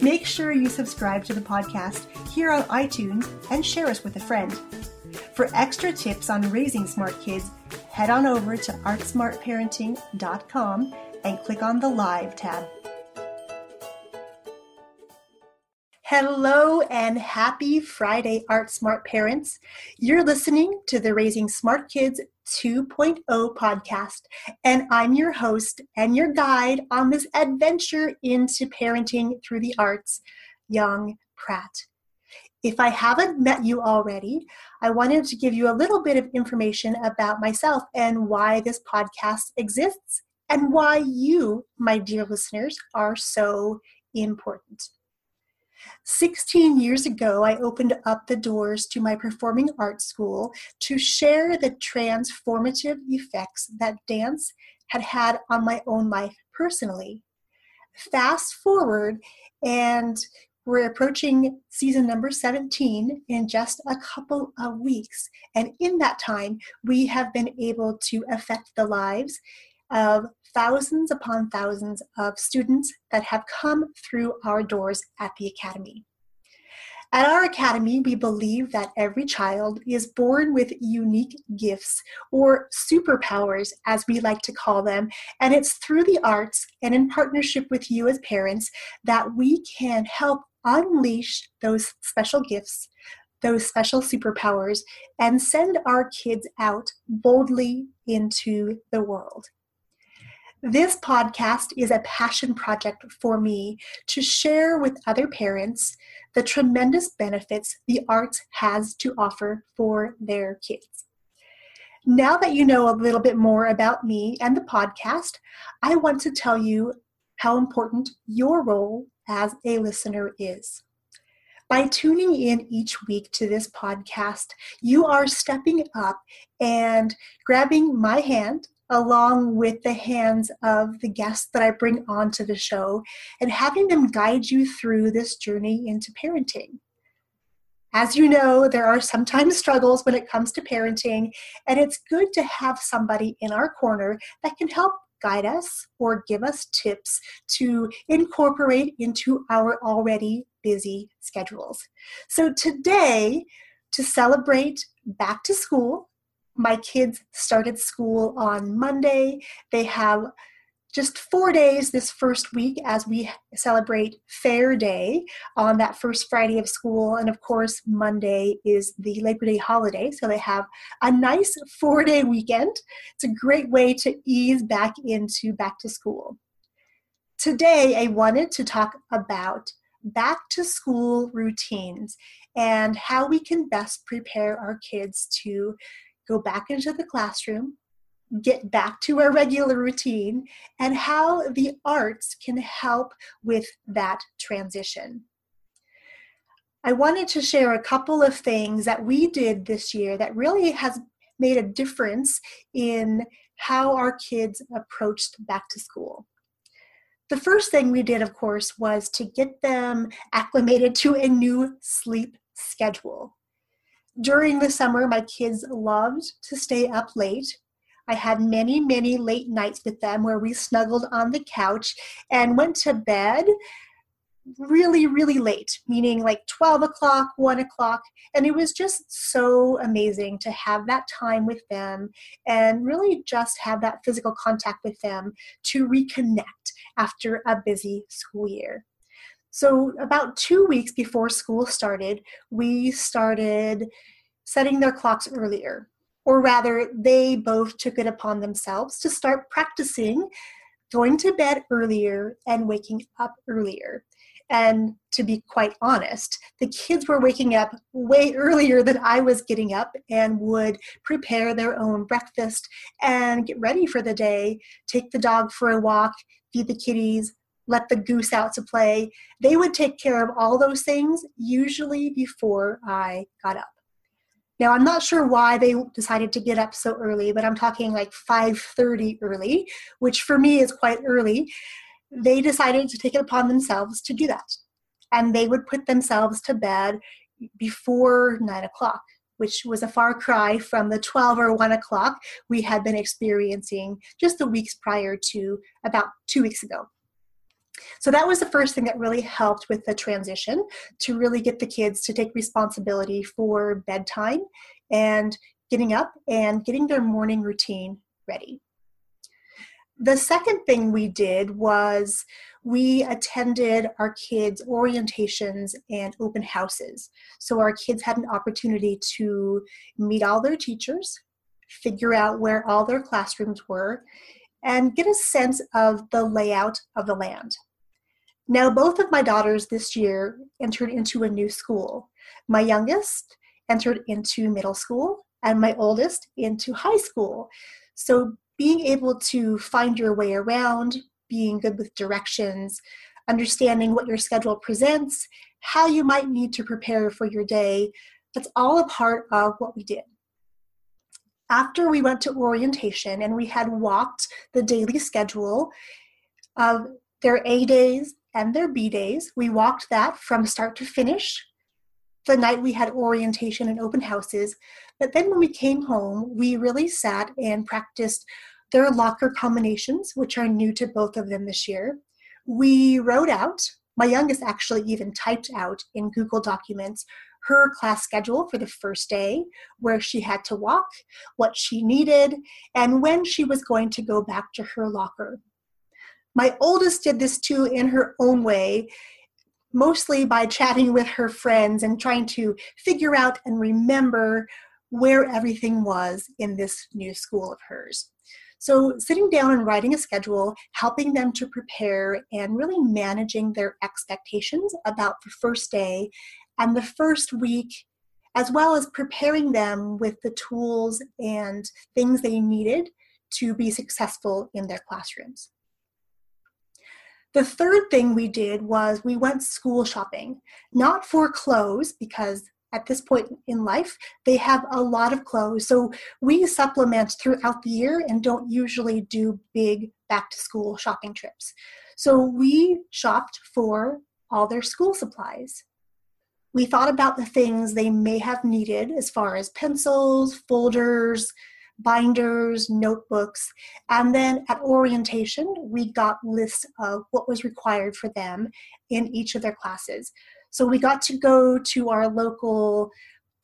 Make sure you subscribe to the podcast here on iTunes and share us with a friend. For extra tips on raising smart kids, head on over to artsmartparenting.com and click on the Live tab. Hello and happy Friday, Art Smart parents. You're listening to the Raising Smart Kids 2.0 podcast, and I'm your host and your guide on this adventure into parenting through the arts, Young Pratt. If I haven't met you already, I wanted to give you a little bit of information about myself and why this podcast exists and why you, my dear listeners, are so important. 16 years ago, I opened up the doors to my performing arts school to share the transformative effects that dance had had on my own life personally. Fast forward, and we're approaching season number 17 in just a couple of weeks. And in that time, we have been able to affect the lives of thousands upon thousands of students that have come through our doors at the Academy. At our Academy, we believe that every child is born with unique gifts or superpowers, as we like to call them, and it's through the arts and in partnership with you as parents that we can help unleash those special gifts, those special superpowers, and send our kids out boldly into the world. This podcast is a passion project for me to share with other parents the tremendous benefits the arts has to offer for their kids. Now that you know a little bit more about me and the podcast, I want to tell you how important your role as a listener is. By tuning in each week to this podcast, you are stepping up and grabbing my hand along with the hands of the guests that I bring onto the show and having them guide you through this journey into parenting. As you know, there are sometimes struggles when it comes to parenting, and it's good to have somebody in our corner that can help guide us or give us tips to incorporate into our already busy schedules. So, today, to celebrate back to school, my kids started school on Monday. They have just four days this first week as we celebrate Fair Day on that first Friday of school. And of course, Monday is the Labor Day holiday. So they have a nice four day weekend. It's a great way to ease back into back to school. Today, I wanted to talk about back to school routines and how we can best prepare our kids to go back into the classroom, get back to our regular routine, and how the arts can help with that transition. I wanted to share a couple of things that we did this year that really has made a difference in how our kids approached back to school. The first thing we did, of course, was to get them acclimated to a new sleep schedule during the summer, my kids loved to stay up late. I had many, many late nights with them where we snuggled on the couch and went to bed really, really late, meaning like 12 o'clock, 1 o'clock. And it was just so amazing to have that time with them and really just have that physical contact with them to reconnect after a busy school year. So, about two weeks before school started, we started setting their clocks earlier. Or rather, they both took it upon themselves to start practicing going to bed earlier and waking up earlier. And to be quite honest, the kids were waking up way earlier than I was getting up and would prepare their own breakfast and get ready for the day, take the dog for a walk, feed the kitties, let the goose out to play. They would take care of all those things usually before I got up. Now I'm not sure why they decided to get up so early, but I'm talking like 5:30 early, which for me is quite early. They decided to take it upon themselves to do that. And they would put themselves to bed before nine o'clock, which was a far cry from the 12 or 1 o'clock we had been experiencing just the weeks prior to about two weeks ago. So that was the first thing that really helped with the transition to really get the kids to take responsibility for bedtime and getting up and getting their morning routine ready. The second thing we did was we attended our kids' orientations and open houses. So our kids had an opportunity to meet all their teachers, figure out where all their classrooms were, and get a sense of the layout of the land. Now, both of my daughters this year entered into a new school. My youngest entered into middle school, and my oldest into high school. So, being able to find your way around, being good with directions, understanding what your schedule presents, how you might need to prepare for your day, that's all a part of what we did. After we went to orientation and we had walked the daily schedule of their A days and their B days. We walked that from start to finish the night we had orientation and open houses. But then when we came home, we really sat and practiced their locker combinations, which are new to both of them this year. We wrote out, my youngest actually even typed out in Google Documents her class schedule for the first day, where she had to walk, what she needed, and when she was going to go back to her locker. My oldest did this too in her own way, mostly by chatting with her friends and trying to figure out and remember where everything was in this new school of hers. So, sitting down and writing a schedule, helping them to prepare, and really managing their expectations about the first day and the first week, as well as preparing them with the tools and things they needed to be successful in their classrooms. The third thing we did was we went school shopping, not for clothes, because at this point in life, they have a lot of clothes. So we supplement throughout the year and don't usually do big back to school shopping trips. So we shopped for all their school supplies. We thought about the things they may have needed as far as pencils, folders, binders, notebooks, and then at orientation, we got lists of what was required for them in each of their classes. So we got to go to our local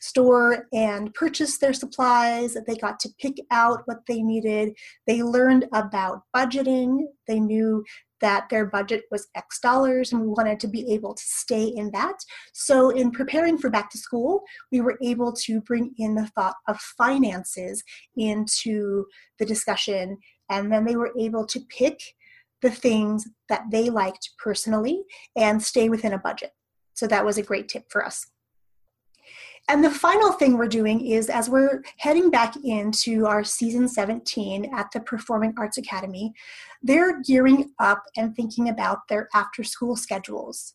store and purchase their supplies. They got to pick out what they needed. They learned about budgeting. They knew that their budget was X dollars and we wanted to be able to stay in that. So, in preparing for back to school, we were able to bring in the thought of finances into the discussion, and then they were able to pick the things that they liked personally and stay within a budget. So, that was a great tip for us. And the final thing we're doing is as we're heading back into our season 17 at the Performing Arts Academy, they're gearing up and thinking about their after school schedules.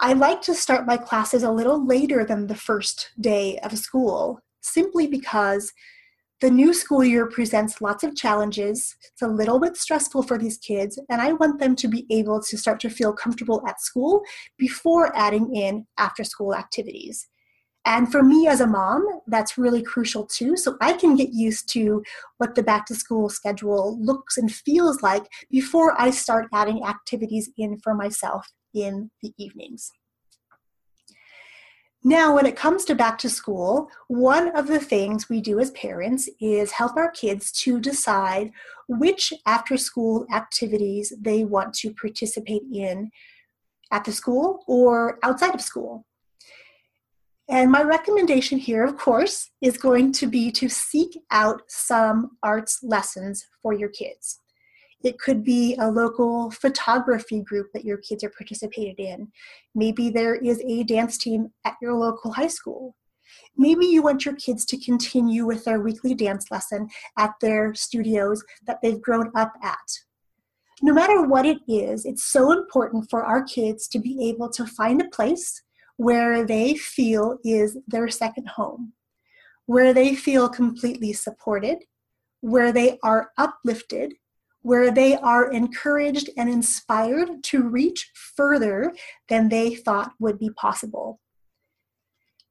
I like to start my classes a little later than the first day of school, simply because the new school year presents lots of challenges. It's a little bit stressful for these kids, and I want them to be able to start to feel comfortable at school before adding in after school activities. And for me as a mom, that's really crucial too. So I can get used to what the back to school schedule looks and feels like before I start adding activities in for myself in the evenings. Now, when it comes to back to school, one of the things we do as parents is help our kids to decide which after school activities they want to participate in at the school or outside of school. And my recommendation here, of course, is going to be to seek out some arts lessons for your kids. It could be a local photography group that your kids are participated in. Maybe there is a dance team at your local high school. Maybe you want your kids to continue with their weekly dance lesson at their studios that they've grown up at. no matter what it is, it's so important for our kids to be able to find a place where they feel is their second home, where they feel completely supported, where they are uplifted, where they are encouraged and inspired to reach further than they thought would be possible.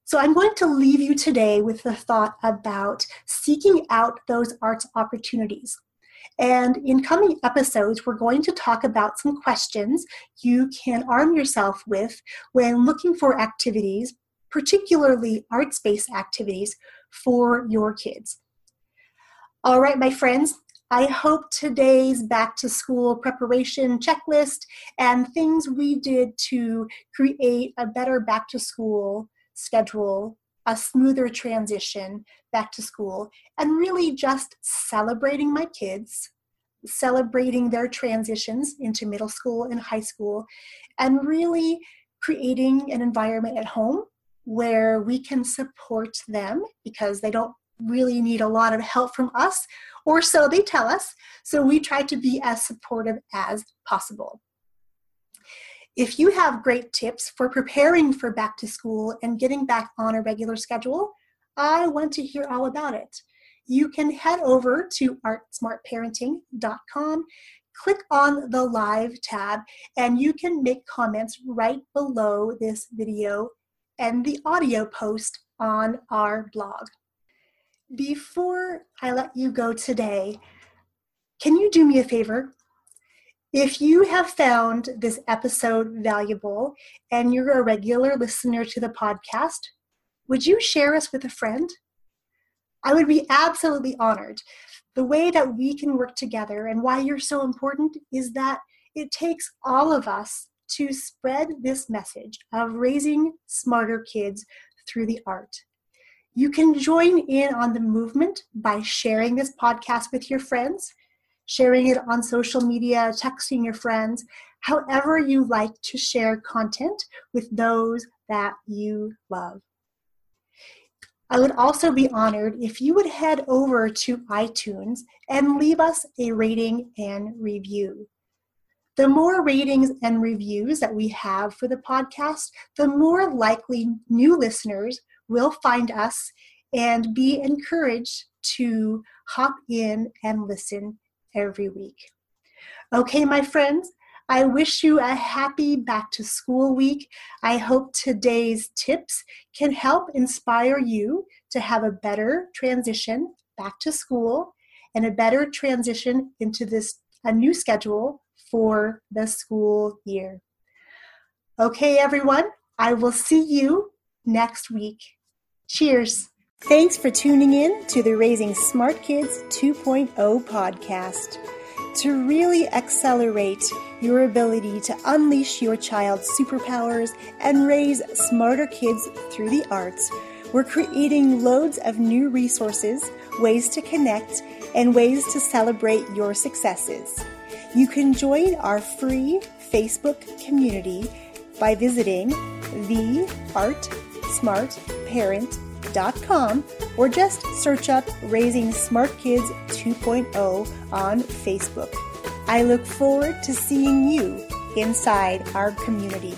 So, I'm going to leave you today with the thought about seeking out those arts opportunities. And in coming episodes, we're going to talk about some questions you can arm yourself with when looking for activities, particularly arts based activities for your kids. All right, my friends, I hope today's back to school preparation checklist and things we did to create a better back to school schedule, a smoother transition back to school, and really just celebrating my kids, celebrating their transitions into middle school and high school, and really creating an environment at home where we can support them because they don't really need a lot of help from us, or so they tell us. So we try to be as supportive as possible. If you have great tips for preparing for back to school and getting back on a regular schedule, I want to hear all about it. You can head over to artsmartparenting.com, click on the live tab, and you can make comments right below this video and the audio post on our blog. Before I let you go today, can you do me a favor? If you have found this episode valuable and you're a regular listener to the podcast, would you share us with a friend? I would be absolutely honored. The way that we can work together and why you're so important is that it takes all of us to spread this message of raising smarter kids through the art. You can join in on the movement by sharing this podcast with your friends, sharing it on social media, texting your friends, however you like to share content with those that you love. I would also be honored if you would head over to iTunes and leave us a rating and review. The more ratings and reviews that we have for the podcast, the more likely new listeners will find us and be encouraged to hop in and listen every week. Okay, my friends, I wish you a happy back to school week. I hope today's tips can help inspire you to have a better transition back to school and a better transition into this a new schedule for the school year. Okay, everyone, I will see you next week. Cheers. Thanks for tuning in to the Raising Smart Kids 2.0 podcast. To really accelerate your ability to unleash your child's superpowers and raise smarter kids through the arts, we're creating loads of new resources, ways to connect, and ways to celebrate your successes. You can join our free Facebook community by visiting theartsmartparent.com or just search up Raising Smart Kids 2.0 on Facebook. I look forward to seeing you inside our community.